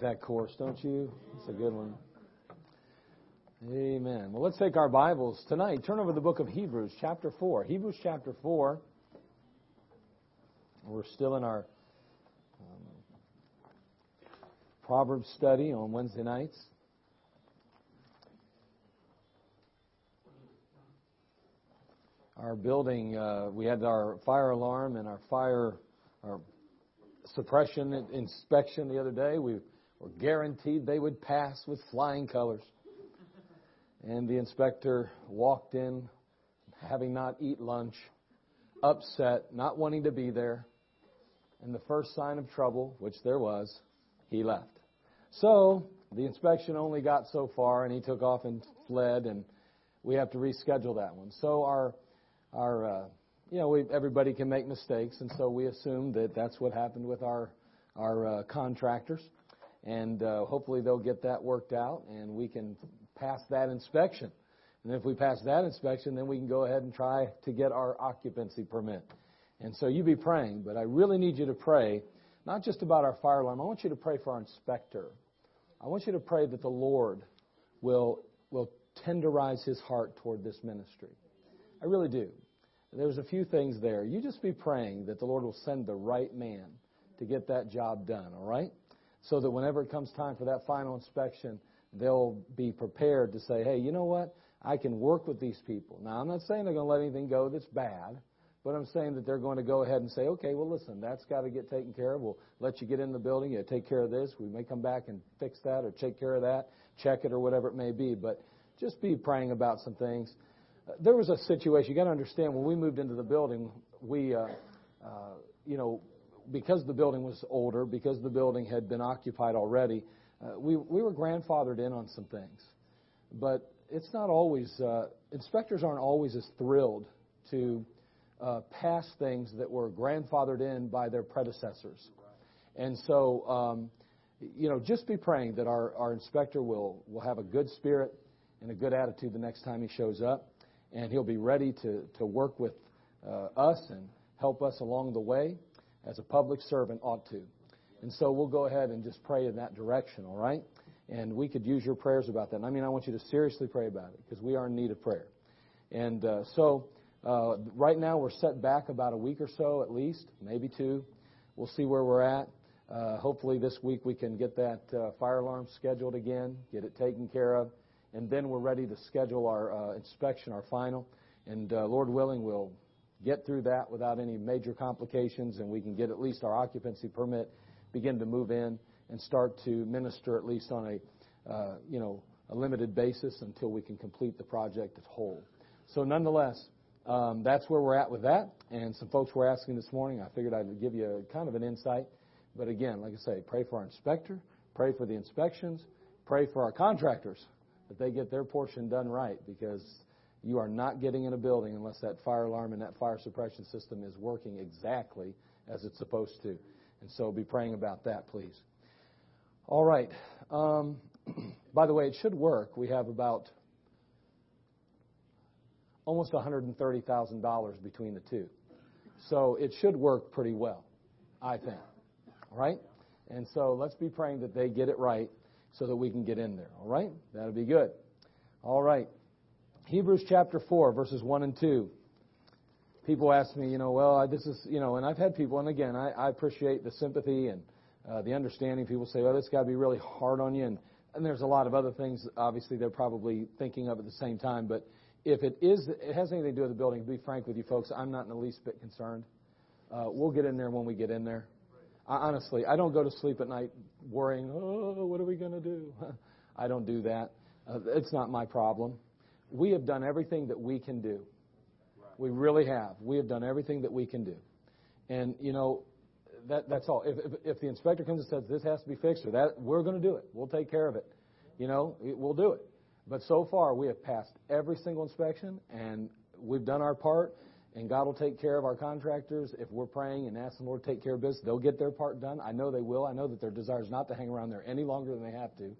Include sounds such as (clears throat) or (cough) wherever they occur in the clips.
Like that course, don't you? It's a good one. Amen. Well, let's take our Bibles tonight. Turn over the book of Hebrews, chapter 4. Hebrews, chapter 4. We're still in our um, Proverbs study on Wednesday nights. Our building, uh, we had our fire alarm and our fire, our suppression inspection the other day. We were guaranteed they would pass with flying colors. And the inspector walked in, having not eat lunch, upset, not wanting to be there. And the first sign of trouble, which there was, he left. So the inspection only got so far, and he took off and fled, and we have to reschedule that one. So our our uh, you know we, everybody can make mistakes, and so we assume that that's what happened with our our uh, contractors, and uh, hopefully they'll get that worked out, and we can pass that inspection. And if we pass that inspection, then we can go ahead and try to get our occupancy permit. And so you be praying, but I really need you to pray, not just about our fire alarm. I want you to pray for our inspector. I want you to pray that the Lord will, will tenderize his heart toward this ministry. I really do. There's a few things there. You just be praying that the Lord will send the right man to get that job done, all right? So that whenever it comes time for that final inspection, they'll be prepared to say, hey, you know what? I can work with these people. Now, I'm not saying they're going to let anything go that's bad, but I'm saying that they're going to go ahead and say, okay, well, listen, that's got to get taken care of. We'll let you get in the building. You take care of this. We may come back and fix that or take care of that, check it or whatever it may be. But just be praying about some things. There was a situation. You got to understand when we moved into the building, we, uh, uh, you know, because the building was older, because the building had been occupied already, uh, we, we were grandfathered in on some things. But it's not always, uh, inspectors aren't always as thrilled to uh, pass things that were grandfathered in by their predecessors. And so, um, you know, just be praying that our, our inspector will, will have a good spirit and a good attitude the next time he shows up. And he'll be ready to, to work with uh, us and help us along the way as a public servant ought to. And so we'll go ahead and just pray in that direction, all right? And we could use your prayers about that. And I mean, I want you to seriously pray about it because we are in need of prayer. And uh, so uh, right now we're set back about a week or so at least, maybe two. We'll see where we're at. Uh, hopefully this week we can get that uh, fire alarm scheduled again, get it taken care of, and then we're ready to schedule our uh, inspection, our final. And uh, Lord willing, we'll get through that without any major complications, and we can get at least our occupancy permit begin to move in and start to minister at least on a, uh, you know, a limited basis until we can complete the project as whole. So nonetheless, um, that's where we're at with that. And some folks were asking this morning. I figured I'd give you a, kind of an insight. But again, like I say, pray for our inspector, pray for the inspections, pray for our contractors that they get their portion done right because you are not getting in a building unless that fire alarm and that fire suppression system is working exactly as it's supposed to. And so be praying about that, please. All right. Um, (clears throat) by the way, it should work. We have about almost $130,000 between the two. So it should work pretty well, I think. All right? And so let's be praying that they get it right so that we can get in there. All right? That'll be good. All right. Hebrews chapter 4, verses 1 and 2 people ask me, you know, well, this is, you know, and I've had people, and again, I, I appreciate the sympathy and uh, the understanding. People say, well, this got to be really hard on you, and, and there's a lot of other things. Obviously, they're probably thinking of at the same time. But if it is, it has anything to do with the building. To be frank with you, folks, I'm not in the least bit concerned. Uh, we'll get in there when we get in there. I, honestly, I don't go to sleep at night worrying, oh, what are we going to do? (laughs) I don't do that. Uh, it's not my problem. We have done everything that we can do. We really have. We have done everything that we can do. And, you know, that, that's all. If, if, if the inspector comes and says this has to be fixed or that, we're going to do it. We'll take care of it. You know, we'll do it. But so far, we have passed every single inspection and we've done our part and God will take care of our contractors. If we're praying and asking the Lord to take care of business, they'll get their part done. I know they will. I know that their desire is not to hang around there any longer than they have to.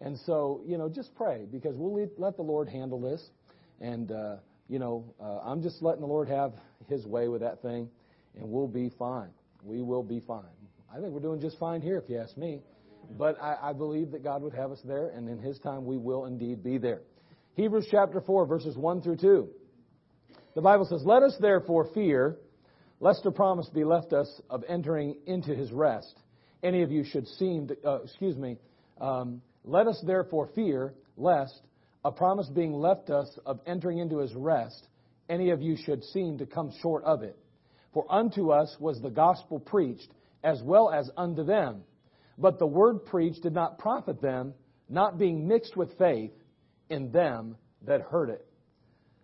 And so, you know, just pray because we'll let the Lord handle this. And, uh, you know, uh, I'm just letting the Lord have His way with that thing, and we'll be fine. We will be fine. I think we're doing just fine here, if you ask me. But I, I believe that God would have us there, and in His time we will indeed be there. Hebrews chapter 4, verses 1 through 2. The Bible says, Let us therefore fear, lest a promise be left us of entering into His rest. Any of you should seem to, uh, excuse me, um, let us therefore fear, lest a promise being left us of entering into His rest, any of you should seem to come short of it. For unto us was the gospel preached, as well as unto them. But the word preached did not profit them, not being mixed with faith in them that heard it.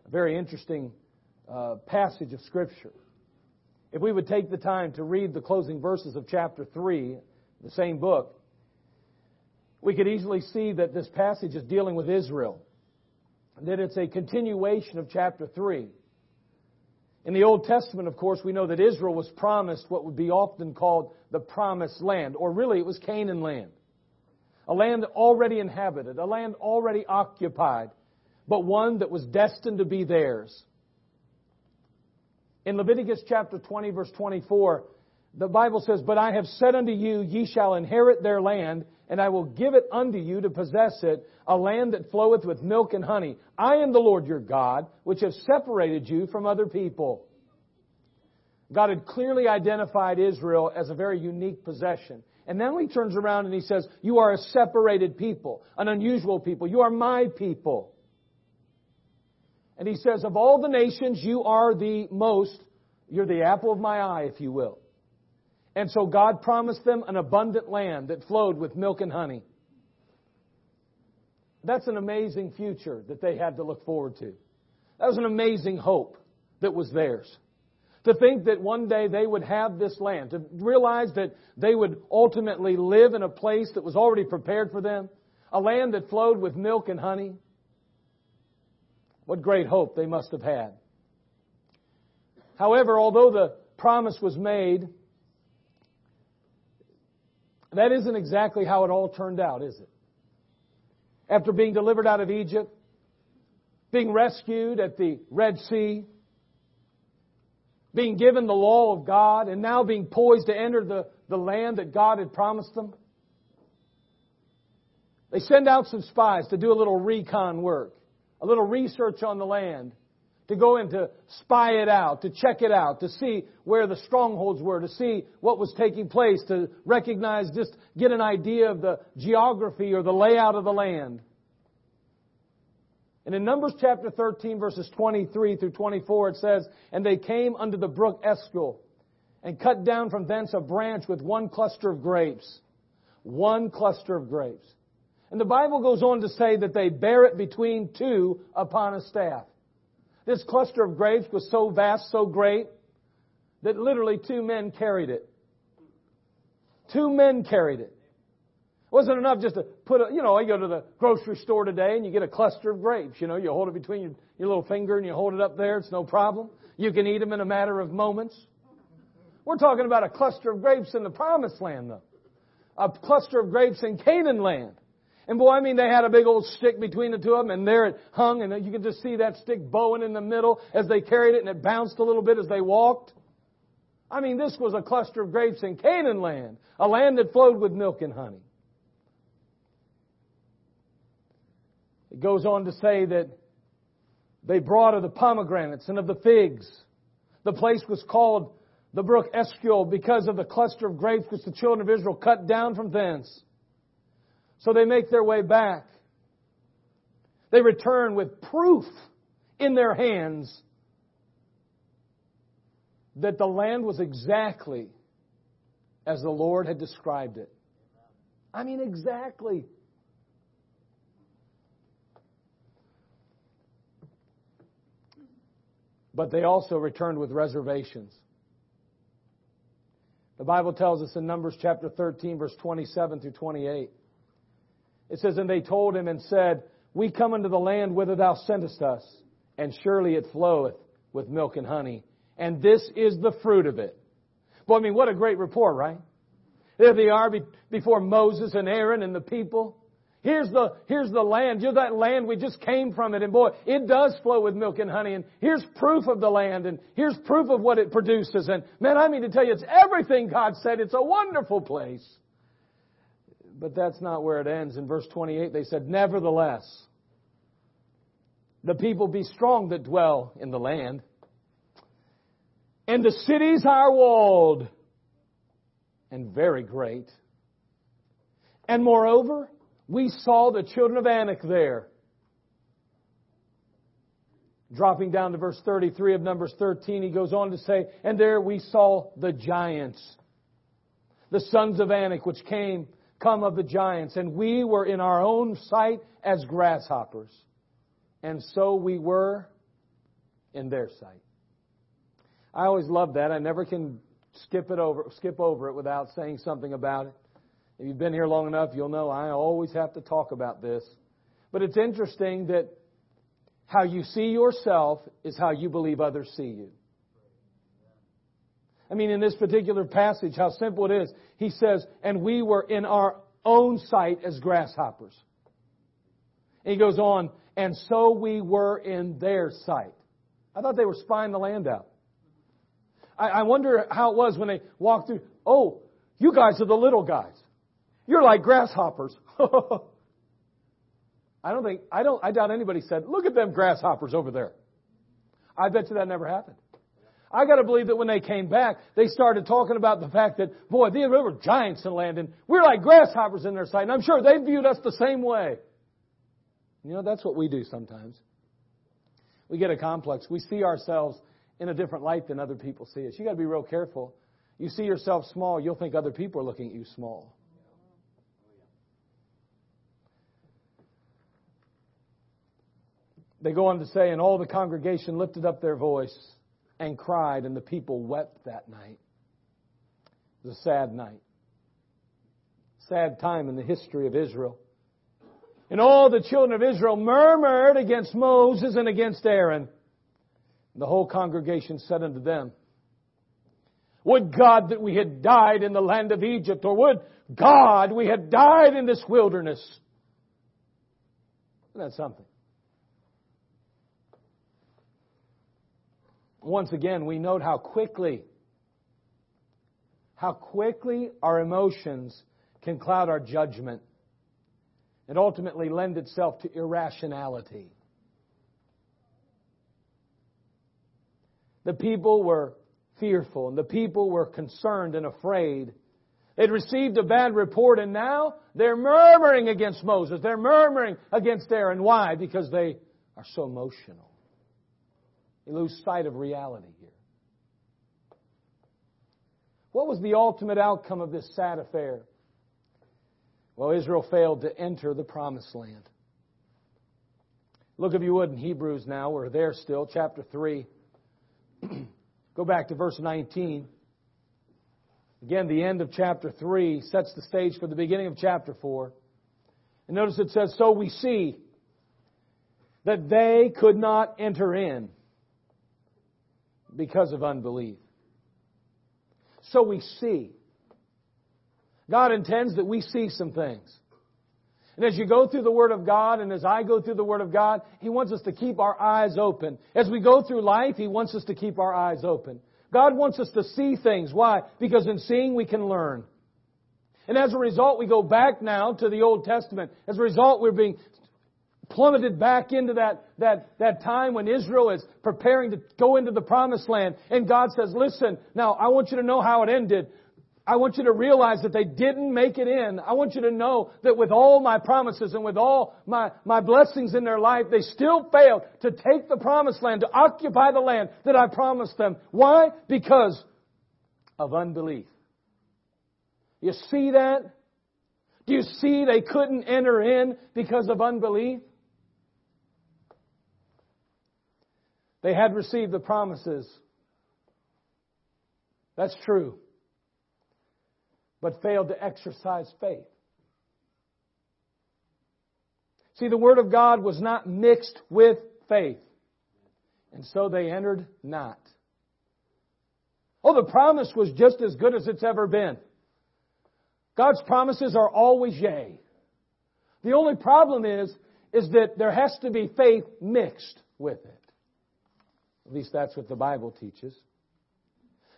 A very interesting uh, passage of Scripture. If we would take the time to read the closing verses of chapter 3, the same book, we could easily see that this passage is dealing with Israel, that it's a continuation of chapter 3. In the Old Testament, of course, we know that Israel was promised what would be often called the promised land, or really it was Canaan land. A land already inhabited, a land already occupied, but one that was destined to be theirs. In Leviticus chapter 20, verse 24, the Bible says, But I have said unto you, ye shall inherit their land, and I will give it unto you to possess it, a land that floweth with milk and honey. I am the Lord your God, which have separated you from other people. God had clearly identified Israel as a very unique possession. And now he turns around and he says, You are a separated people, an unusual people. You are my people. And he says, Of all the nations, you are the most, you're the apple of my eye, if you will. And so God promised them an abundant land that flowed with milk and honey. That's an amazing future that they had to look forward to. That was an amazing hope that was theirs. To think that one day they would have this land, to realize that they would ultimately live in a place that was already prepared for them, a land that flowed with milk and honey. What great hope they must have had. However, although the promise was made, that isn't exactly how it all turned out, is it? After being delivered out of Egypt, being rescued at the Red Sea, being given the law of God, and now being poised to enter the, the land that God had promised them. They send out some spies to do a little recon work, a little research on the land to go in to spy it out, to check it out, to see where the strongholds were, to see what was taking place, to recognize, just get an idea of the geography or the layout of the land. And in Numbers chapter 13 verses 23 through 24 it says, And they came unto the brook Eshcol, and cut down from thence a branch with one cluster of grapes. One cluster of grapes. And the Bible goes on to say that they bear it between two upon a staff. This cluster of grapes was so vast, so great, that literally two men carried it. Two men carried it. It wasn't enough just to put a, you know, you go to the grocery store today and you get a cluster of grapes. You know, you hold it between your, your little finger and you hold it up there. It's no problem. You can eat them in a matter of moments. We're talking about a cluster of grapes in the promised land, though. A cluster of grapes in Canaan land. And boy, I mean, they had a big old stick between the two of them, and there it hung, and you could just see that stick bowing in the middle as they carried it, and it bounced a little bit as they walked. I mean, this was a cluster of grapes in Canaan land, a land that flowed with milk and honey. It goes on to say that they brought of the pomegranates and of the figs. The place was called the brook Eshcol because of the cluster of grapes which the children of Israel cut down from thence. So they make their way back. They return with proof in their hands that the land was exactly as the Lord had described it. I mean, exactly. But they also returned with reservations. The Bible tells us in Numbers chapter 13, verse 27 through 28. It says, And they told him and said, We come into the land whither thou sendest us, and surely it floweth with milk and honey. And this is the fruit of it. Boy, I mean, what a great report, right? There they are before Moses and Aaron and the people. Here's the, here's the land. You're that land we just came from it. And boy, it does flow with milk and honey. And here's proof of the land. And here's proof of what it produces. And man, I mean to tell you, it's everything God said. It's a wonderful place. But that's not where it ends. In verse 28, they said, Nevertheless, the people be strong that dwell in the land, and the cities are walled and very great. And moreover, we saw the children of Anak there. Dropping down to verse 33 of Numbers 13, he goes on to say, And there we saw the giants, the sons of Anak, which came, come of the giants, and we were in our own sight as grasshoppers. And so we were in their sight. I always love that. I never can skip it over, skip over it without saying something about it. If you've been here long enough, you'll know I always have to talk about this. But it's interesting that how you see yourself is how you believe others see you. I mean, in this particular passage, how simple it is. He says, and we were in our own sight as grasshoppers. And he goes on, and so we were in their sight. I thought they were spying the land out. I, I wonder how it was when they walked through. Oh, you guys are the little guys. You're like grasshoppers. (laughs) I don't think, I don't, I doubt anybody said, look at them grasshoppers over there. I bet you that never happened. I gotta believe that when they came back, they started talking about the fact that, boy, there were giants in land and we're like grasshoppers in their sight. And I'm sure they viewed us the same way. You know, that's what we do sometimes. We get a complex. We see ourselves in a different light than other people see us. You gotta be real careful. You see yourself small, you'll think other people are looking at you small. They go on to say, and all the congregation lifted up their voice and cried, and the people wept that night. It was a sad night. Sad time in the history of Israel. And all the children of Israel murmured against Moses and against Aaron. The whole congregation said unto them, Would God that we had died in the land of Egypt, or would God we had died in this wilderness? Isn't that something? Once again, we note how quickly, how quickly our emotions can cloud our judgment and ultimately lend itself to irrationality. The people were fearful and the people were concerned and afraid. They'd received a bad report and now they're murmuring against Moses. They're murmuring against Aaron. Why? Because they are so emotional. They lose sight of reality here. What was the ultimate outcome of this sad affair? Well, Israel failed to enter the promised land. Look, if you would, in Hebrews now. We're there still, chapter 3. (clears throat) Go back to verse 19. Again, the end of chapter 3 sets the stage for the beginning of chapter 4. And notice it says, So we see that they could not enter in because of unbelief. So we see. God intends that we see some things. And as you go through the Word of God, and as I go through the Word of God, He wants us to keep our eyes open. As we go through life, He wants us to keep our eyes open. God wants us to see things. Why? Because in seeing we can learn. And as a result, we go back now to the Old Testament. As a result, we're being plummeted back into that, that, that time when Israel is preparing to go into the promised land. And God says, listen, now I want you to know how it ended. I want you to realize that they didn't make it in. I want you to know that with all my promises and with all my, my blessings in their life, they still failed to take the promised land, to occupy the land that I promised them. Why? Because of unbelief. You see that? Do you see they couldn't enter in because of unbelief? They had received the promises. That's true. But failed to exercise faith. See, the Word of God was not mixed with faith. And so they entered not. Oh, the promise was just as good as it's ever been. God's promises are always yea. The only problem is, is that there has to be faith mixed with it. At least that's what the Bible teaches.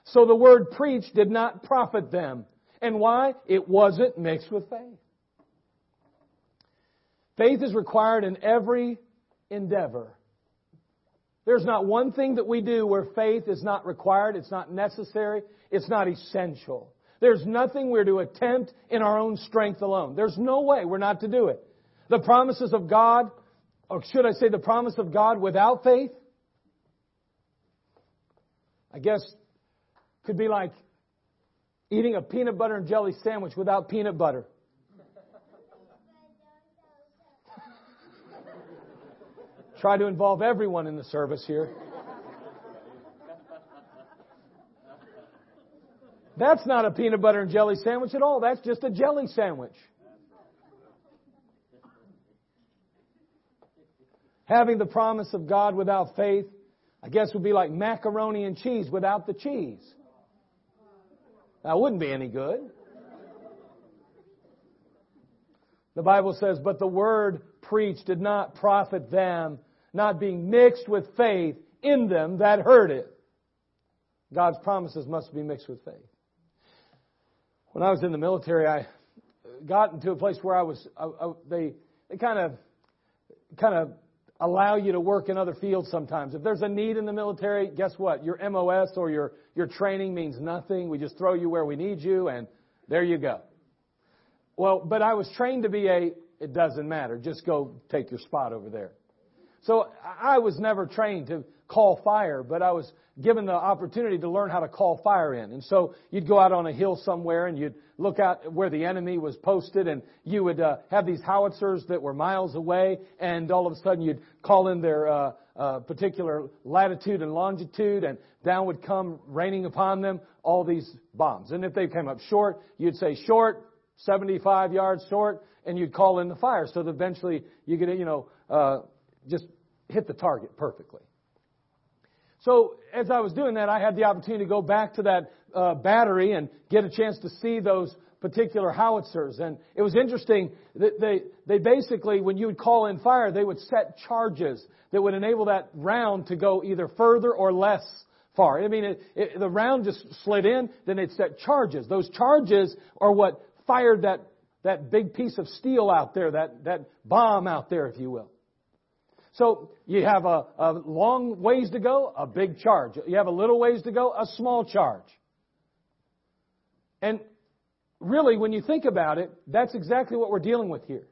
So the word preached did not profit them. And why? It wasn't mixed with faith. Faith is required in every endeavor. There's not one thing that we do where faith is not required, it's not necessary, it's not essential. There's nothing we're to attempt in our own strength alone. There's no way we're not to do it. The promises of God, or should I say the promise of God without faith, I guess could be like eating a peanut butter and jelly sandwich without peanut butter. (laughs) Try to involve everyone in the service here. That's not a peanut butter and jelly sandwich at all. That's just a jelly sandwich. Having the promise of God without faith, I guess would be like macaroni and cheese without the cheese. That wouldn't be any good. The Bible says, but the word preached did not profit them not being mixed with faith in them that heard it. God's promises must be mixed with faith. When I was in the military, I got into a place where I was, I, I, they, they kind of, kind of allow you to work in other fields sometimes. If there's a need in the military, guess what? Your MOS or your, your training means nothing. We just throw you where we need you and there you go. Well, but I was trained to be a, it doesn't matter. Just go take your spot over there. So I was never trained to call fire, but I was given the opportunity to learn how to call fire in. And so you'd go out on a hill somewhere and you'd look out where the enemy was posted and you would uh, have these howitzers that were miles away and all of a sudden you'd call in their uh, uh, particular latitude and longitude and down would come raining upon them all these bombs. And if they came up short, you'd say short, 75 yards short, and you'd call in the fire so that eventually you get, you know, uh, just hit the target perfectly. So as I was doing that, I had the opportunity to go back to that uh, battery and get a chance to see those particular howitzers. And it was interesting that they, they basically, when you would call in fire, they would set charges that would enable that round to go either further or less far. I mean, it, it, the round just slid in, then it set charges. Those charges are what fired that, that big piece of steel out there, that, that bomb out there, if you will. So you have a, a long ways to go, a big charge. You have a little ways to go, a small charge. And really, when you think about it, that's exactly what we're dealing with here.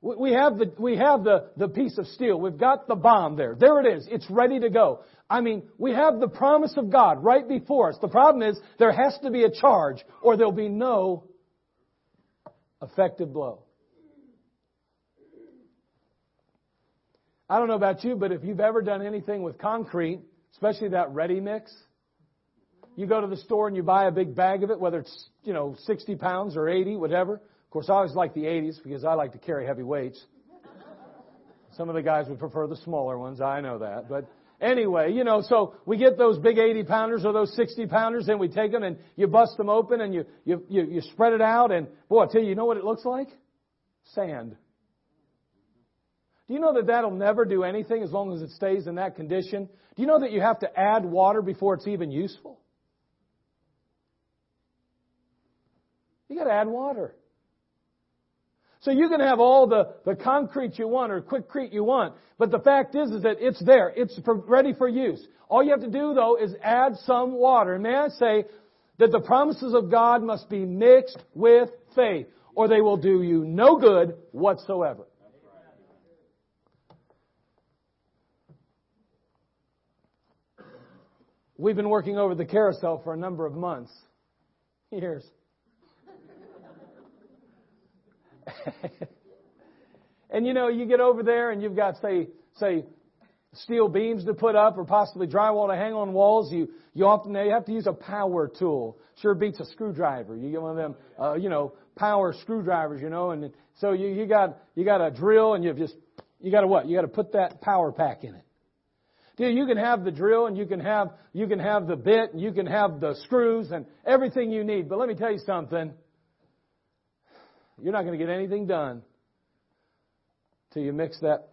We have the, we have the, the piece of steel. We've got the bomb there. There it is. It's ready to go. I mean, we have the promise of God right before us. The problem is there has to be a charge or there'll be no effective blow. I don't know about you, but if you've ever done anything with concrete, especially that ready mix, you go to the store and you buy a big bag of it, whether it's, you know, 60 pounds or 80, whatever. Of course, I always like the 80s because I like to carry heavy weights. Some of the guys would prefer the smaller ones. I know that. But anyway, you know, so we get those big 80 pounders or those 60 pounders and we take them and you bust them open and you, you, you, you spread it out and boy, I tell you, you know what it looks like? Sand. Do you know that that'll never do anything as long as it stays in that condition? Do you know that you have to add water before it's even useful? You got to add water. So you can have all the, the concrete you want or Quikrete you want, but the fact is, is that it's there. It's ready for use. All you have to do though is add some water. And may I say that the promises of God must be mixed with faith, or they will do you no good whatsoever. We've been working over the carousel for a number of months, years. (laughs) and you know, you get over there and you've got, say, say, steel beams to put up or possibly drywall to hang on walls. You, you often you have to use a power tool. Sure beats a screwdriver. You get one of them, uh, you know, power screwdrivers, you know, and so you, you got, you got a drill and you've just, you got to what? You got to put that power pack in it. Dude, you can have the drill and you can have, you can have the bit and you can have the screws and everything you need. But let me tell you something. You're not going to get anything done till you mix that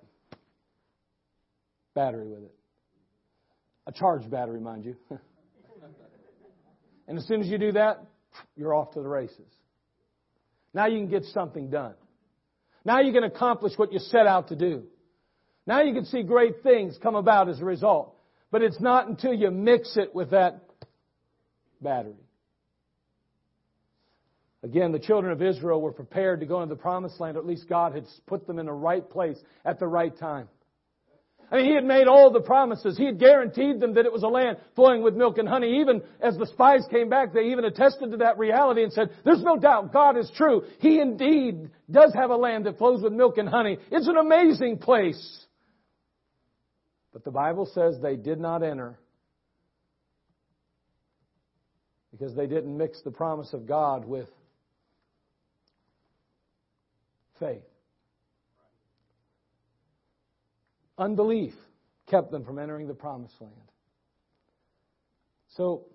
battery with it. A charged battery, mind you. (laughs) and as soon as you do that, you're off to the races. Now you can get something done. Now you can accomplish what you set out to do. Now you can see great things come about as a result. But it's not until you mix it with that battery. Again, the children of Israel were prepared to go into the promised land. At least God had put them in the right place at the right time. I mean, he had made all the promises. He had guaranteed them that it was a land flowing with milk and honey. Even as the spies came back, they even attested to that reality and said, there's no doubt God is true. He indeed does have a land that flows with milk and honey. It's an amazing place. But the Bible says they did not enter because they didn't mix the promise of God with faith. Unbelief kept them from entering the promised land. So,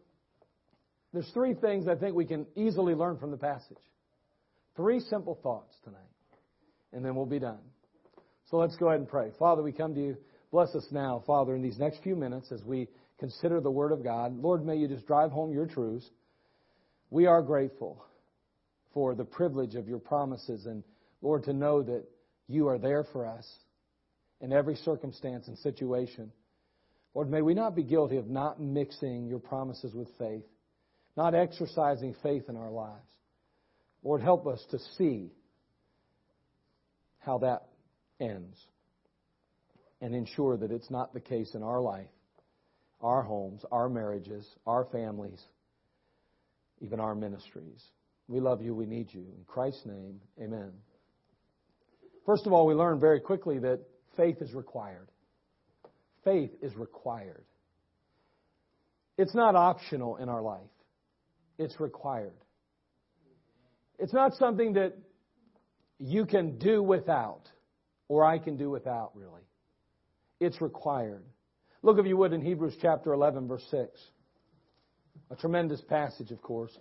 there's three things I think we can easily learn from the passage. Three simple thoughts tonight, and then we'll be done. So let's go ahead and pray. Father, we come to you. Bless us now, Father, in these next few minutes as we consider the Word of God. Lord, may you just drive home your truths. We are grateful for the privilege of your promises and, Lord, to know that you are there for us in every circumstance and situation. Lord, may we not be guilty of not mixing your promises with faith, not exercising faith in our lives. Lord, help us to see how that ends and ensure that it's not the case in our life, our homes, our marriages, our families, even our ministries. We love you. We need you. In Christ's name, amen. First of all, we learn very quickly that faith is required. Faith is required. It's not optional in our life, it's required. It's not something that you can do without, or I can do without, really. It's required. Look, if you would, in Hebrews chapter 11, verse 6. A tremendous passage, of course.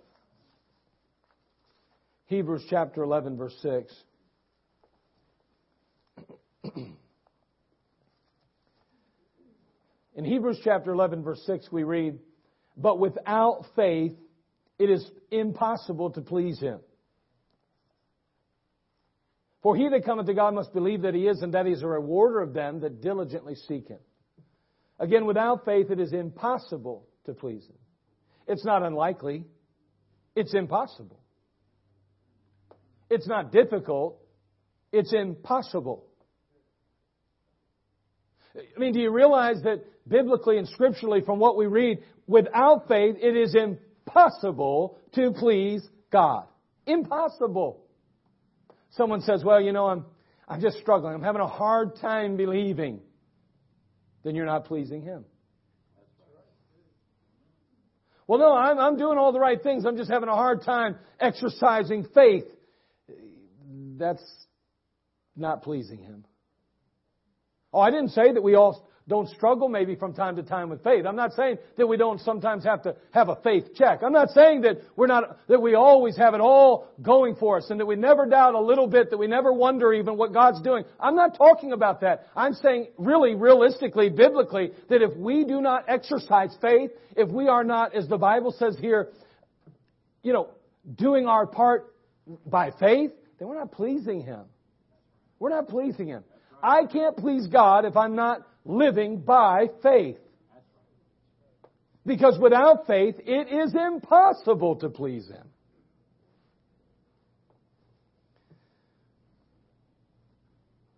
Hebrews chapter 11, verse 6. (clears throat) In Hebrews chapter 11, verse 6, we read, But without faith, it is impossible to please him. For he that cometh to God must believe that he is, and that he is a rewarder of them that diligently seek him. Again, without faith, it is impossible to please him. It's not unlikely. It's impossible. It's not difficult. It's impossible. I mean, do you realize that biblically and scripturally, from what we read, without faith, it is impossible to please God? Impossible. Someone says, well, you know, I'm, I'm just struggling. I'm having a hard time believing. Then you're not pleasing Him. Well, no, I'm, I'm doing all the right things. I'm just having a hard time exercising faith. That's not pleasing Him. Oh, I didn't say that we all don't struggle maybe from time to time with faith. I'm not saying that we don't sometimes have to have a faith check. I'm not saying that we're not, that we always have it all going for us and that we never doubt a little bit, that we never wonder even what God's doing. I'm not talking about that. I'm saying really realistically, biblically, that if we do not exercise faith, if we are not, as the Bible says here, you know, doing our part by faith, then we're not pleasing Him. We're not pleasing Him. I can't please God if I'm not living by faith. Because without faith, it is impossible to please Him.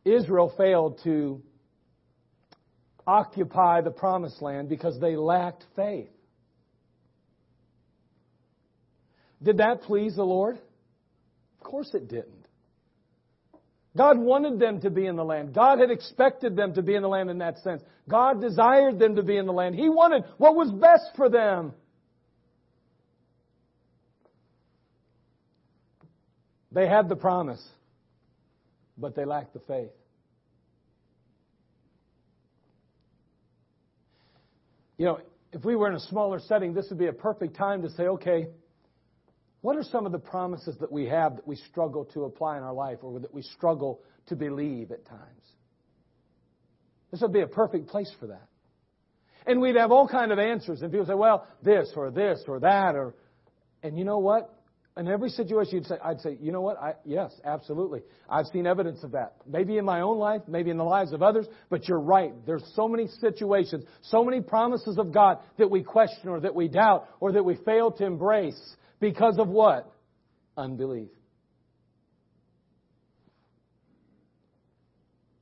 Israel failed to occupy the promised land because they lacked faith. Did that please the Lord? Of course it didn't. God wanted them to be in the land. God had expected them to be in the land in that sense. God desired them to be in the land. He wanted what was best for them. They had the promise, but they lacked the faith. You know, if we were in a smaller setting, this would be a perfect time to say, okay, what are some of the promises that we have that we struggle to apply in our life or that we struggle to believe at times? This would be a perfect place for that. And we'd have all kind of answers. And people say, well, this or this or that or, and you know what? In every situation, you'd say, I'd say, you know what? I, yes, absolutely. I've seen evidence of that. Maybe in my own life, maybe in the lives of others, but you're right. There's so many situations, so many promises of God that we question or that we doubt or that we fail to embrace because of what? Unbelief.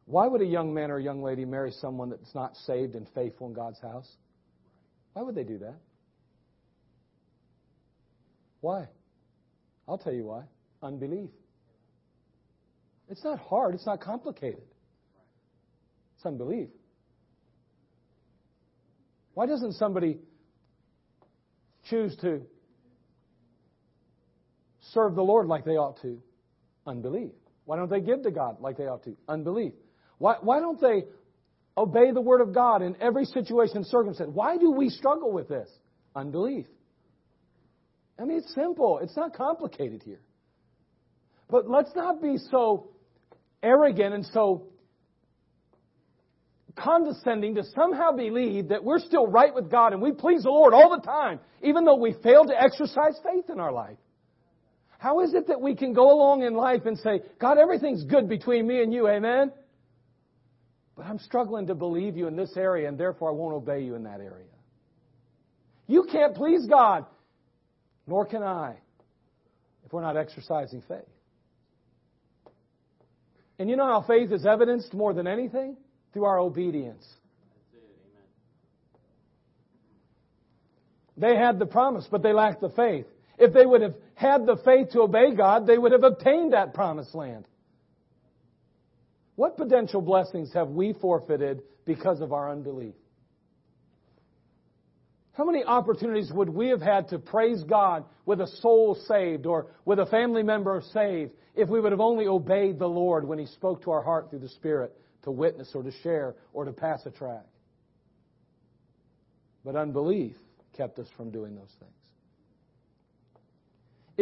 Why would a young man or a young lady marry someone that's not saved and faithful in God's house? Why would they do that? Why? I'll tell you why. Unbelief. It's not hard, it's not complicated. It's unbelief. Why doesn't somebody choose to serve the Lord like they ought to? Unbelief. Why don't they give to God like they ought to? Unbelief. Why, why don't they obey the Word of God in every situation and circumstance? Why do we struggle with this? Unbelief. I mean, it's simple. It's not complicated here. But let's not be so arrogant and so condescending to somehow believe that we're still right with God and we please the Lord all the time, even though we fail to exercise faith in our life. How is it that we can go along in life and say, God, everything's good between me and you, amen? But I'm struggling to believe you in this area, and therefore I won't obey you in that area. You can't please God nor can I if we're not exercising faith. And you know how faith is evidenced more than anything? Through our obedience. They had the promise, but they lacked the faith. If they would have had the faith to obey God, they would have obtained that promised land. What potential blessings have we forfeited because of our unbelief? How many opportunities would we have had to praise God with a soul saved or with a family member saved if we would have only obeyed the Lord when He spoke to our heart through the Spirit to witness or to share or to pass a track? But unbelief kept us from doing those things.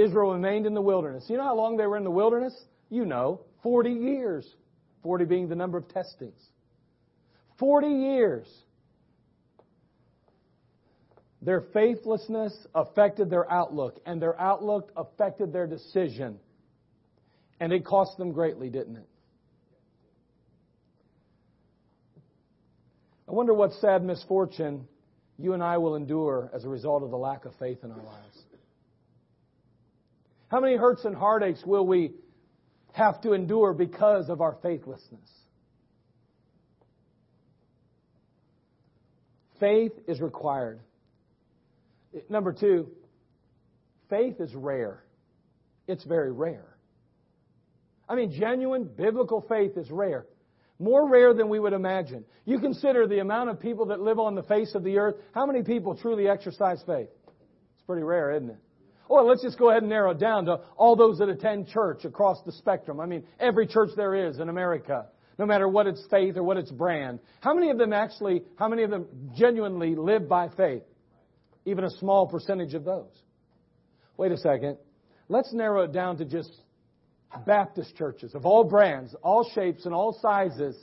Israel remained in the wilderness. You know how long they were in the wilderness? You know, 40 years. 40 being the number of testings. 40 years. Their faithlessness affected their outlook, and their outlook affected their decision. And it cost them greatly, didn't it? I wonder what sad misfortune you and I will endure as a result of the lack of faith in our lives. How many hurts and heartaches will we have to endure because of our faithlessness? Faith is required. Number two, faith is rare. It's very rare. I mean, genuine biblical faith is rare. More rare than we would imagine. You consider the amount of people that live on the face of the earth. How many people truly exercise faith? It's pretty rare, isn't it? Well, let's just go ahead and narrow it down to all those that attend church across the spectrum. I mean, every church there is in America, no matter what its faith or what its brand. How many of them actually, how many of them genuinely live by faith? even a small percentage of those. Wait a second. Let's narrow it down to just Baptist churches of all brands, all shapes, and all sizes.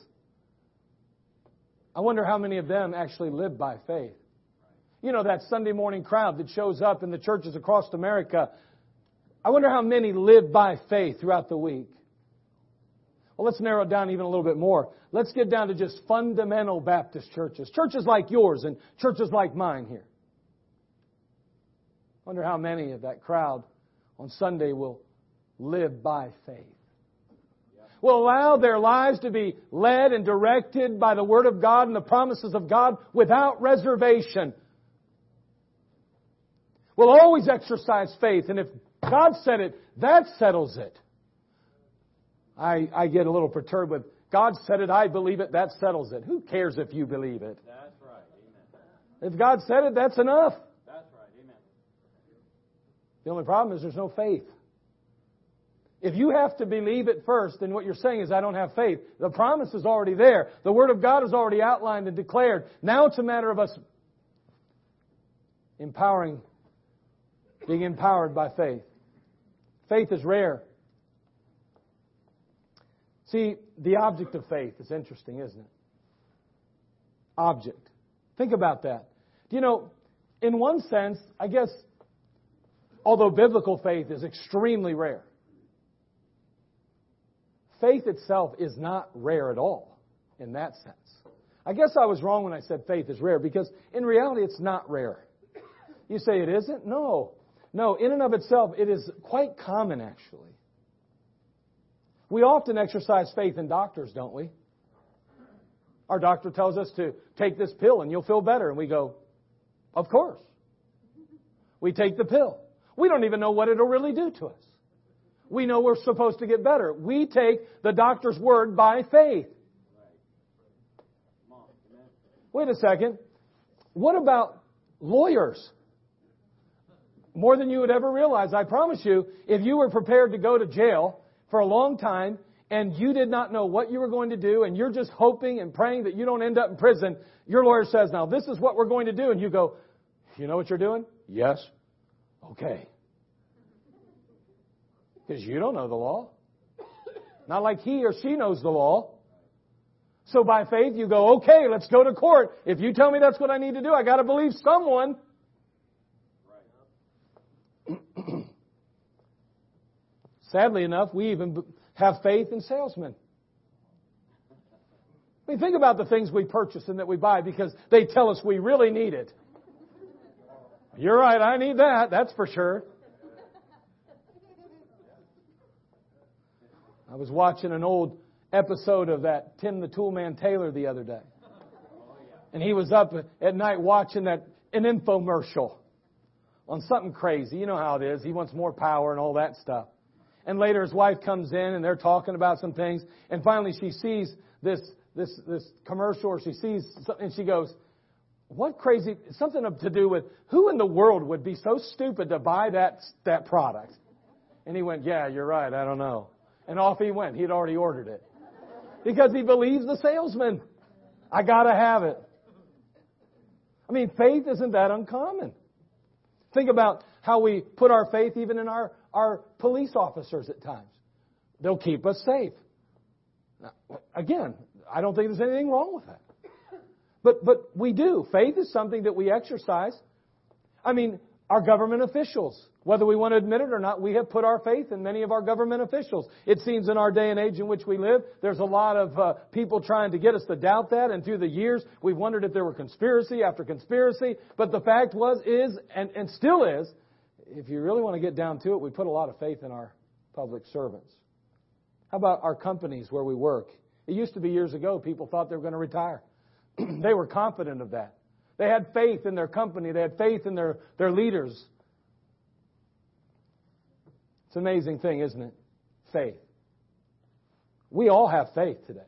I wonder how many of them actually live by faith. You know, that Sunday morning crowd that shows up in the churches across America. I wonder how many live by faith throughout the week. Well, let's narrow it down even a little bit more. Let's get down to just fundamental Baptist churches. Churches like yours and churches like mine here. I Wonder how many of that crowd on Sunday will live by faith. Will allow their lives to be led and directed by the Word of God and the promises of God without reservation. Will always exercise faith, and if God said it, that settles it. I, I get a little perturbed with God said it, I believe it, that settles it. Who cares if you believe it? That's right. Amen. If God said it, that's enough. That's right. Amen. The only problem is there's no faith. If you have to believe it first, then what you're saying is, I don't have faith. The promise is already there. The Word of God is already outlined and declared. Now it's a matter of us empowering, being empowered by faith. Faith is rare. See, the object of faith is interesting, isn't it? Object. Think about that. You know, in one sense, I guess Although biblical faith is extremely rare. Faith itself is not rare at all in that sense. I guess I was wrong when I said faith is rare because in reality it's not rare. You say it isn't? No. No, in and of itself, it is quite common actually. We often exercise faith in doctors, don't we? Our doctor tells us to take this pill and you'll feel better. And we go, of course. We take the pill. We don't even know what it'll really do to us. We know we're supposed to get better. We take the doctor's word by faith. Wait a second. What about lawyers? More than you would ever realize, I promise you, if you were prepared to go to jail for a long time and you did not know what you were going to do and you're just hoping and praying that you don't end up in prison, your lawyer says, now this is what we're going to do. And you go, you know what you're doing? Yes. Okay. Because you don't know the law. Not like he or she knows the law. So by faith you go, okay, let's go to court. If you tell me that's what I need to do, I gotta believe someone. Sadly enough, we even have faith in salesmen. I mean, think about the things we purchase and that we buy because they tell us we really need it. You're right, I need that, that's for sure. I was watching an old episode of that Tim the Toolman Taylor the other day. And he was up at night watching that an infomercial on something crazy. You know how it is. He wants more power and all that stuff. And later his wife comes in and they're talking about some things. And finally she sees this, this, this commercial or she sees and she goes, what crazy, something to do with who in the world would be so stupid to buy that, that product? And he went, yeah, you're right. I don't know. And off he went. He had already ordered it. Because he believes the salesman. I gotta have it. I mean, faith isn't that uncommon. Think about how we put our faith even in our, our police officers at times. They'll keep us safe. Now, again, I don't think there's anything wrong with that. But, but we do. Faith is something that we exercise. I mean, our government officials, whether we want to admit it or not, we have put our faith in many of our government officials. It seems in our day and age in which we live, there's a lot of uh, people trying to get us to doubt that, and through the years, we've wondered if there were conspiracy after conspiracy. But the fact was, is, and, and still is, if you really want to get down to it, we put a lot of faith in our public servants. How about our companies where we work? It used to be years ago, people thought they were going to retire. (clears throat) they were confident of that. They had faith in their company. They had faith in their, their leaders. It's an amazing thing, isn't it? Faith. We all have faith today.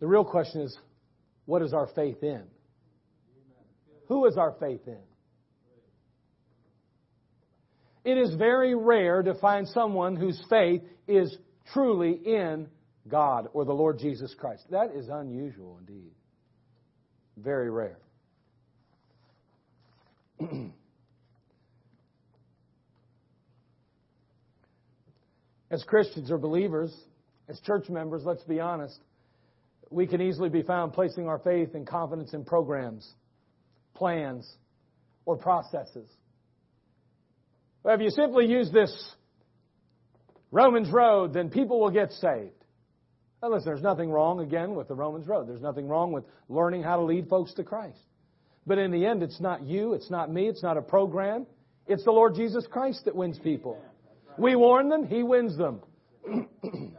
The real question is, what is our faith in? Who is our faith in? It is very rare to find someone whose faith is truly in God or the Lord Jesus Christ. That is unusual indeed. Very rare. (clears throat) as Christians or believers, as church members, let's be honest, we can easily be found placing our faith and confidence in programs, plans, or processes. But if you simply use this Romans road, then people will get saved. Now listen, there's nothing wrong, again, with the Romans road. There's nothing wrong with learning how to lead folks to Christ. But in the end, it's not you, it's not me, it's not a program. It's the Lord Jesus Christ that wins people. We warn them, He wins them. (clears throat)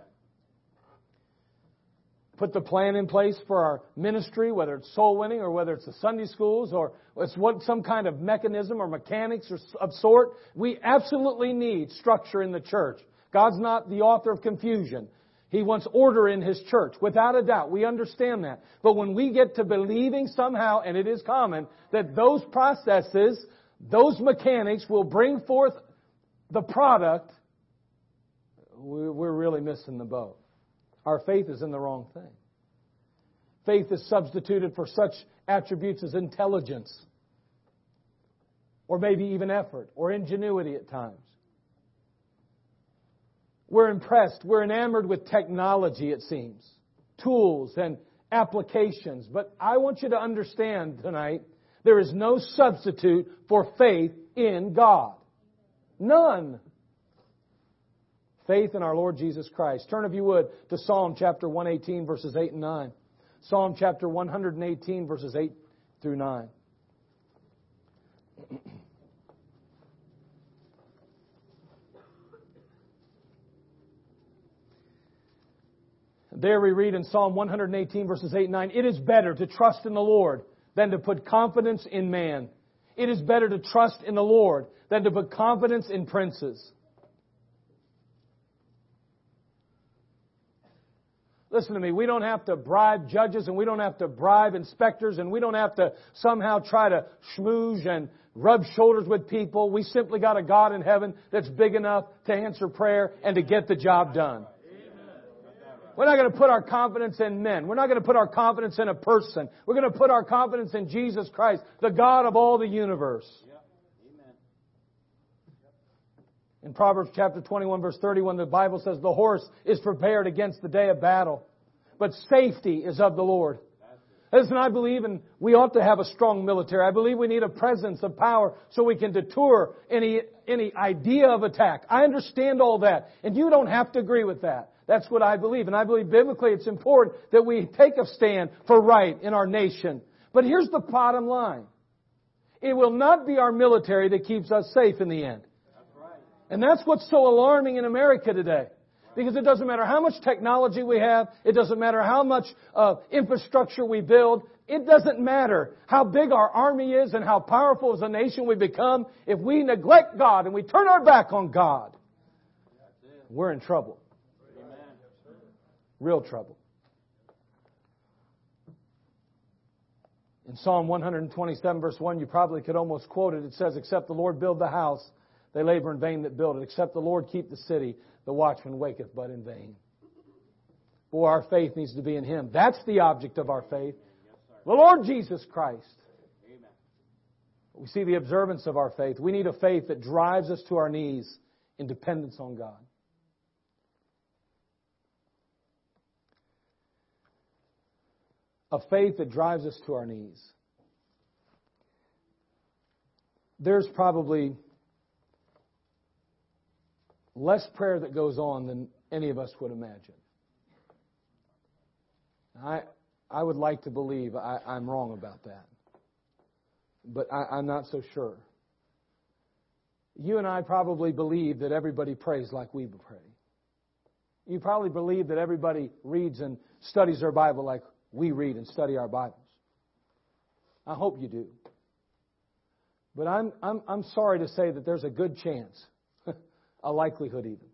Put the plan in place for our ministry, whether it's soul winning or whether it's the Sunday schools or it's what, some kind of mechanism or mechanics or, of sort. We absolutely need structure in the church. God's not the author of confusion. He wants order in His church, without a doubt. We understand that. But when we get to believing somehow, and it is common, that those processes, those mechanics will bring forth the product, we're really missing the boat. Our faith is in the wrong thing. Faith is substituted for such attributes as intelligence, or maybe even effort, or ingenuity at times. We're impressed. We're enamored with technology, it seems, tools and applications. But I want you to understand tonight There is no substitute for faith in God. None. Faith in our Lord Jesus Christ. Turn, if you would, to Psalm chapter 118, verses 8 and 9. Psalm chapter 118, verses 8 through 9. There we read in Psalm 118 verses 8 and 9, it is better to trust in the Lord than to put confidence in man. It is better to trust in the Lord than to put confidence in princes. Listen to me, we don't have to bribe judges and we don't have to bribe inspectors and we don't have to somehow try to schmooze and rub shoulders with people. We simply got a God in heaven that's big enough to answer prayer and to get the job done. We're not going to put our confidence in men. We're not going to put our confidence in a person. We're going to put our confidence in Jesus Christ, the God of all the universe. In Proverbs chapter 21 verse 31, the Bible says the horse is prepared against the day of battle, but safety is of the Lord. Listen, I believe and we ought to have a strong military. I believe we need a presence of power so we can deter any, any idea of attack. I understand all that, and you don't have to agree with that. That's what I believe. And I believe biblically it's important that we take a stand for right in our nation. But here's the bottom line. It will not be our military that keeps us safe in the end. And that's what's so alarming in America today. Because it doesn't matter how much technology we have, it doesn't matter how much uh, infrastructure we build, it doesn't matter how big our army is and how powerful as a nation we become, if we neglect God and we turn our back on God, we're in trouble. Real trouble. In Psalm 127 verse 1, you probably could almost quote it. It says, except the Lord build the house, they labor in vain that build it. Except the Lord keep the city, the watchman waketh but in vain. Boy, our faith needs to be in Him. That's the object of our faith. The Lord Jesus Christ. We see the observance of our faith. We need a faith that drives us to our knees in dependence on God. a faith that drives us to our knees. There's probably less prayer that goes on than any of us would imagine. I, I would like to believe I, am wrong about that, but I, I'm not so sure. You and I probably believe that everybody prays like we pray. You probably believe that everybody reads and studies their Bible like we read and study our Bibles. I hope you do. But I'm, I'm, I'm sorry to say that there's a good chance, a likelihood even,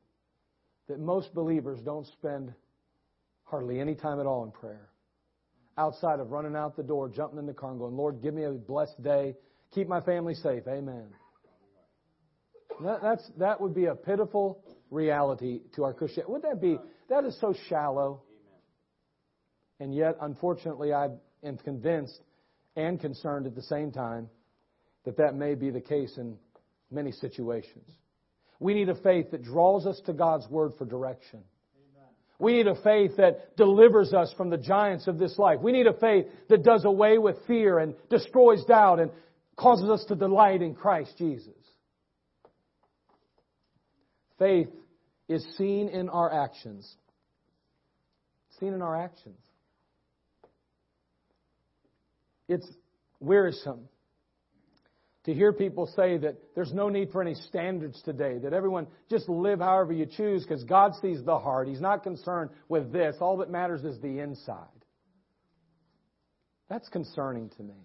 that most believers don't spend hardly any time at all in prayer. Outside of running out the door, jumping in the car, and going, Lord, give me a blessed day. Keep my family safe. Amen. That, that's, that would be a pitiful reality to our Christianity. Would that be? That is so shallow. And yet, unfortunately, I am convinced and concerned at the same time that that may be the case in many situations. We need a faith that draws us to God's Word for direction. We need a faith that delivers us from the giants of this life. We need a faith that does away with fear and destroys doubt and causes us to delight in Christ Jesus. Faith is seen in our actions. Seen in our actions. It's wearisome to hear people say that there's no need for any standards today, that everyone just live however you choose because God sees the heart. He's not concerned with this. All that matters is the inside. That's concerning to me.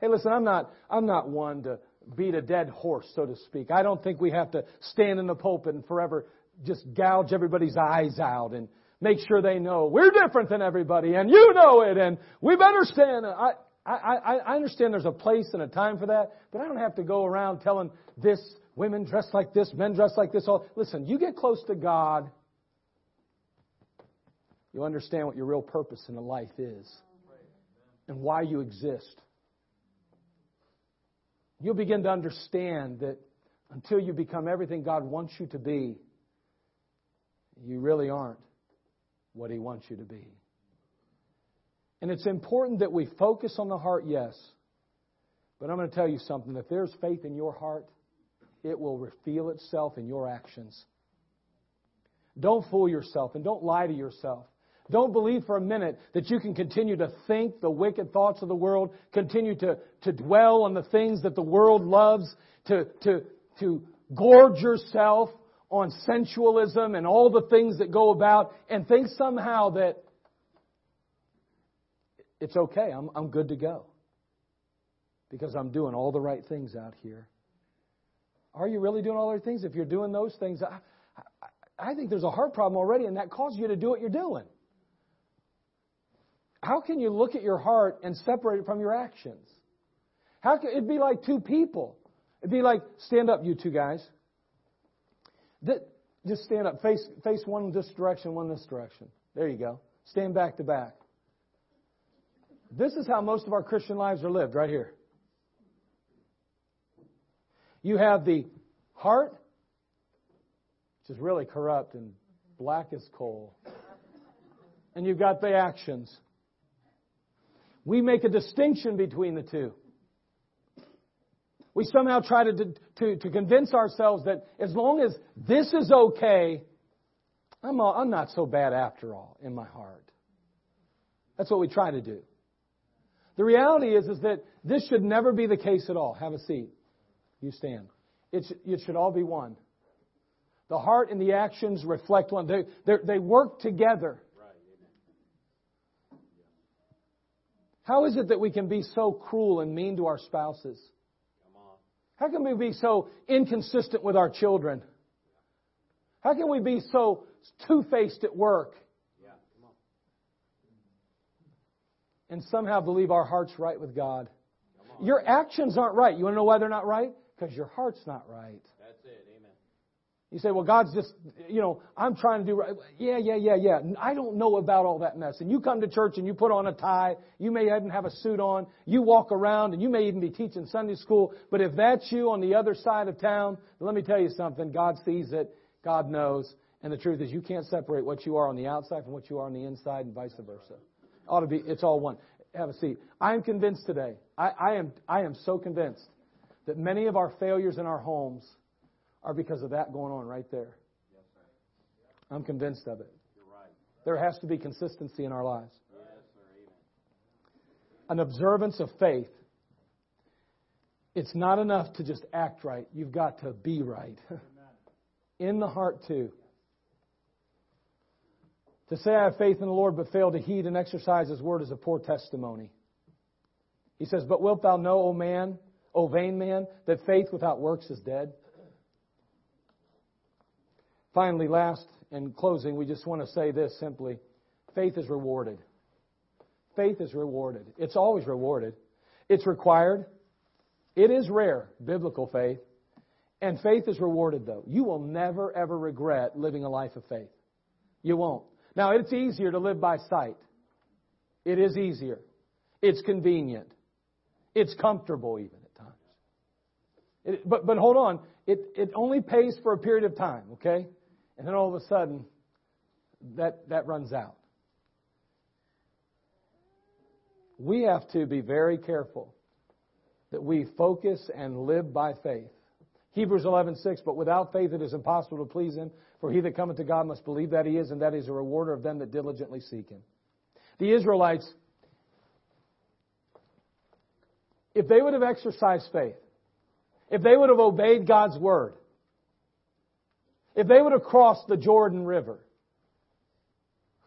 Hey, listen, I'm not, I'm not one to beat a dead horse, so to speak. I don't think we have to stand in the pulpit and forever just gouge everybody's eyes out and make sure they know we're different than everybody and you know it and we better stand. I, I, I understand there's a place and a time for that, but I don't have to go around telling this, women dress like this, men dress like this. All Listen, you get close to God, you understand what your real purpose in life is and why you exist. You'll begin to understand that until you become everything God wants you to be, you really aren't what He wants you to be. And it's important that we focus on the heart, yes, But I'm going to tell you something. If there's faith in your heart, it will reveal itself in your actions. Don't fool yourself and don't lie to yourself. Don't believe for a minute that you can continue to think the wicked thoughts of the world, continue to, to dwell on the things that the world loves, to, to, to gorge yourself on sensualism and all the things that go about, and think somehow that it's okay, I'm, I'm good to go. Because I'm doing all the right things out here. Are you really doing all the right things? If you're doing those things, I, I, I think there's a heart problem already, and that causes you to do what you're doing. How can you look at your heart and separate it from your actions? How can, it'd be like two people. It'd be like, stand up, you two guys. Just stand up. Face, face one this direction, one this direction. There you go. Stand back to back. This is how most of our Christian lives are lived, right here. You have the heart, which is really corrupt and black as coal. And you've got the actions. We make a distinction between the two. We somehow try to, to, to convince ourselves that as long as this is okay, I'm, a, I'm not so bad after all in my heart. That's what we try to do. The reality is, is that this should never be the case at all. Have a seat. You stand. It, sh- it should all be one. The heart and the actions reflect one. They, they work together. How is it that we can be so cruel and mean to our spouses? How can we be so inconsistent with our children? How can we be so two faced at work? And somehow believe our heart's right with God. Your actions aren't right. You want to know why they're not right? Because your heart's not right. That's it. Amen. You say, well, God's just, you know, I'm trying to do right. Yeah, yeah, yeah, yeah. I don't know about all that mess. And you come to church and you put on a tie. You may even have a suit on. You walk around and you may even be teaching Sunday school. But if that's you on the other side of town, let me tell you something. God sees it. God knows. And the truth is you can't separate what you are on the outside from what you are on the inside and vice versa. Ought to be, it's all one. Have a seat. I am convinced today. I, I am, I am so convinced that many of our failures in our homes are because of that going on right there. I'm convinced of it. There has to be consistency in our lives. An observance of faith. It's not enough to just act right. You've got to be right. (laughs) in the heart, too. To say I have faith in the Lord but fail to heed and exercise His word is a poor testimony. He says, But wilt thou know, O man, O vain man, that faith without works is dead? Finally, last in closing, we just want to say this simply faith is rewarded. Faith is rewarded. It's always rewarded. It's required. It is rare, biblical faith. And faith is rewarded, though. You will never, ever regret living a life of faith. You won't. Now, it's easier to live by sight. It is easier. It's convenient. It's comfortable, even at times. It, but, but hold on. It, it only pays for a period of time, okay? And then all of a sudden, that, that runs out. We have to be very careful that we focus and live by faith. Hebrews 11:6 But without faith it is impossible to please him for he that cometh to God must believe that he is and that he is a rewarder of them that diligently seek him. The Israelites if they would have exercised faith if they would have obeyed God's word if they would have crossed the Jordan River,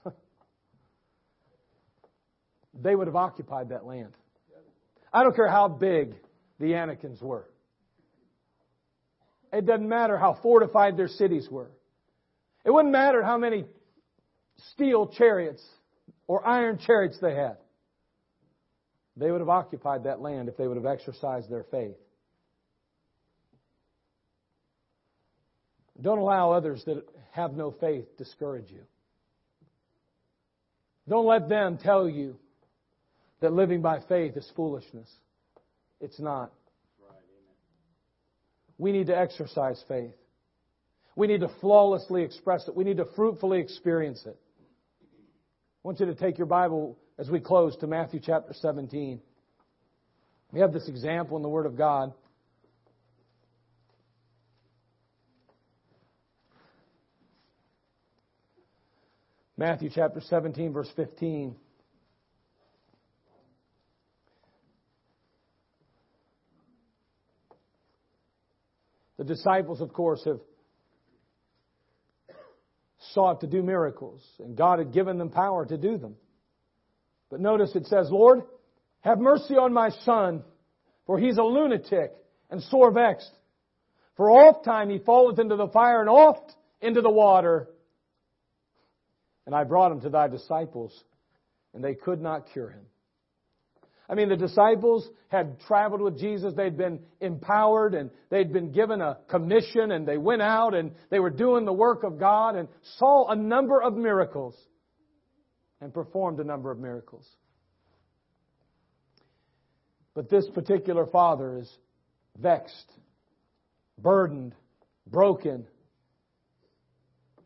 (laughs) they would have occupied that land. I don't care how big the Anakims were. It doesn't matter how fortified their cities were. It wouldn't matter how many steel chariots or iron chariots they had. They would have occupied that land if they would have exercised their faith. Don't allow others that have no faith discourage you. Don't let them tell you that living by faith is foolishness. It's not. We need to exercise faith. We need to flawlessly express it. We need to fruitfully experience it. I want you to take your Bible as we close to Matthew chapter 17. We have this example in the Word of God. Matthew chapter 17, verse 15. The disciples, of course, have sought to do miracles, and God had given them power to do them. But notice it says, Lord, have mercy on my son, for he's a lunatic and sore vexed. For oft time he falleth into the fire and oft into the water. And I brought him to thy disciples, and they could not cure him. I mean, the disciples had traveled with Jesus. They'd been empowered and they'd been given a commission and they went out and they were doing the work of God and saw a number of miracles and performed a number of miracles. But this particular father is vexed, burdened, broken.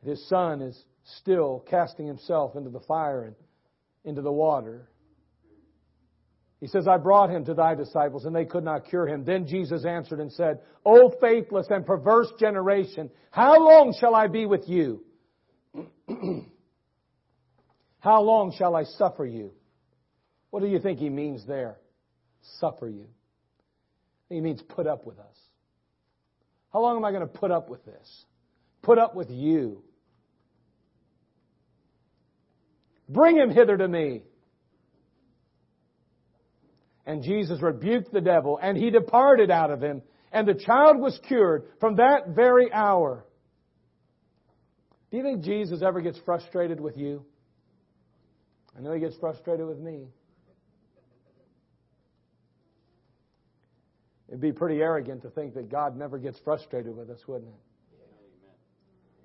His son is still casting himself into the fire and into the water. He says, I brought him to thy disciples, and they could not cure him. Then Jesus answered and said, O faithless and perverse generation, how long shall I be with you? (clears throat) how long shall I suffer you? What do you think he means there? Suffer you. He means put up with us. How long am I going to put up with this? Put up with you. Bring him hither to me. And Jesus rebuked the devil, and he departed out of him, and the child was cured from that very hour. Do you think Jesus ever gets frustrated with you? I know he gets frustrated with me. It'd be pretty arrogant to think that God never gets frustrated with us, wouldn't it?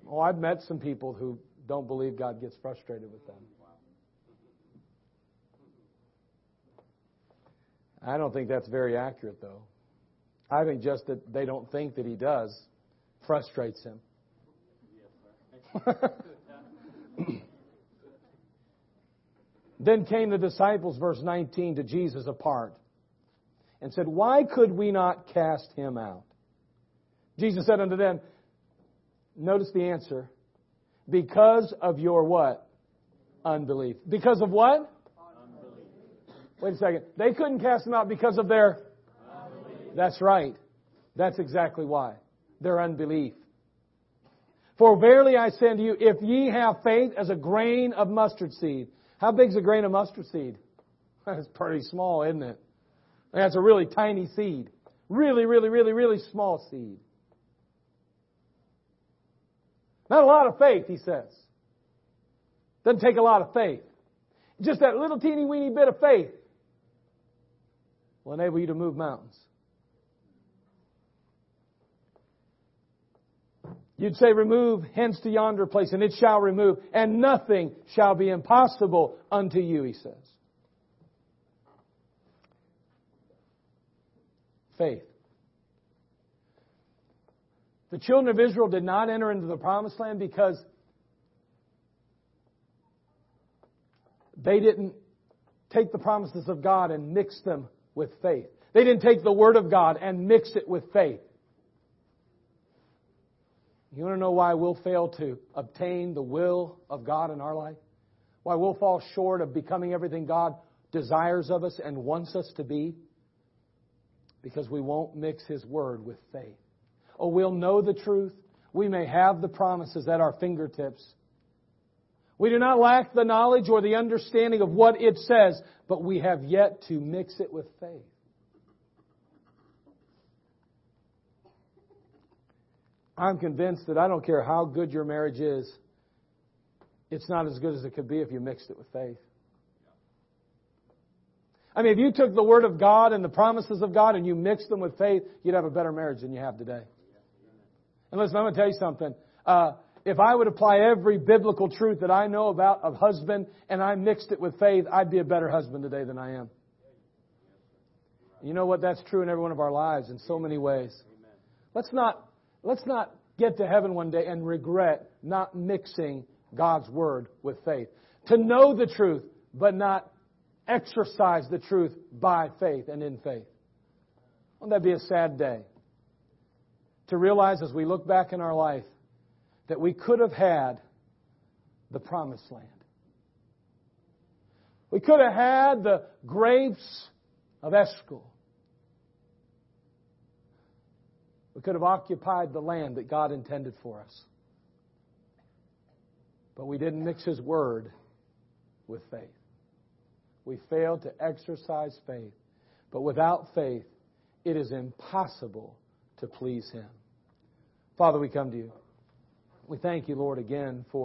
Oh, I've met some people who don't believe God gets frustrated with them. I don't think that's very accurate, though. I think just that they don't think that he does frustrates him. (laughs) then came the disciples, verse 19, to Jesus apart and said, Why could we not cast him out? Jesus said unto them, Notice the answer. Because of your what? Unbelief. Because of what? Wait a second. They couldn't cast them out because of their. Unbelief. That's right. That's exactly why. Their unbelief. For verily I say unto you, if ye have faith as a grain of mustard seed. How big's a grain of mustard seed? (laughs) That's pretty small, isn't it? That's a really tiny seed. Really, really, really, really small seed. Not a lot of faith, he says. Doesn't take a lot of faith. Just that little teeny weeny bit of faith will enable you to move mountains. You'd say, remove hence to yonder place, and it shall remove, and nothing shall be impossible unto you, he says. Faith. The children of Israel did not enter into the promised land because they didn't take the promises of God and mix them with faith. They didn't take the Word of God and mix it with faith. You want to know why we'll fail to obtain the will of God in our life? Why we'll fall short of becoming everything God desires of us and wants us to be? Because we won't mix His Word with faith. Oh, we'll know the truth. We may have the promises at our fingertips. We do not lack the knowledge or the understanding of what it says, but we have yet to mix it with faith. I'm convinced that I don't care how good your marriage is, it's not as good as it could be if you mixed it with faith. I mean, if you took the Word of God and the promises of God and you mixed them with faith, you'd have a better marriage than you have today. And listen, I'm going to tell you something. Uh, if I would apply every biblical truth that I know about a husband and I mixed it with faith, I'd be a better husband today than I am. You know what? That's true in every one of our lives in so many ways. Let's not, let's not get to heaven one day and regret not mixing God's Word with faith. To know the truth, but not exercise the truth by faith and in faith. Wouldn't that be a sad day? To realize as we look back in our life that we could have had the promised land. We could have had the grapes of Eshcol. We could have occupied the land that God intended for us. But we didn't mix His Word with faith. We failed to exercise faith. But without faith, it is impossible to please Him. Father, we come to you. We thank you, Lord, again for.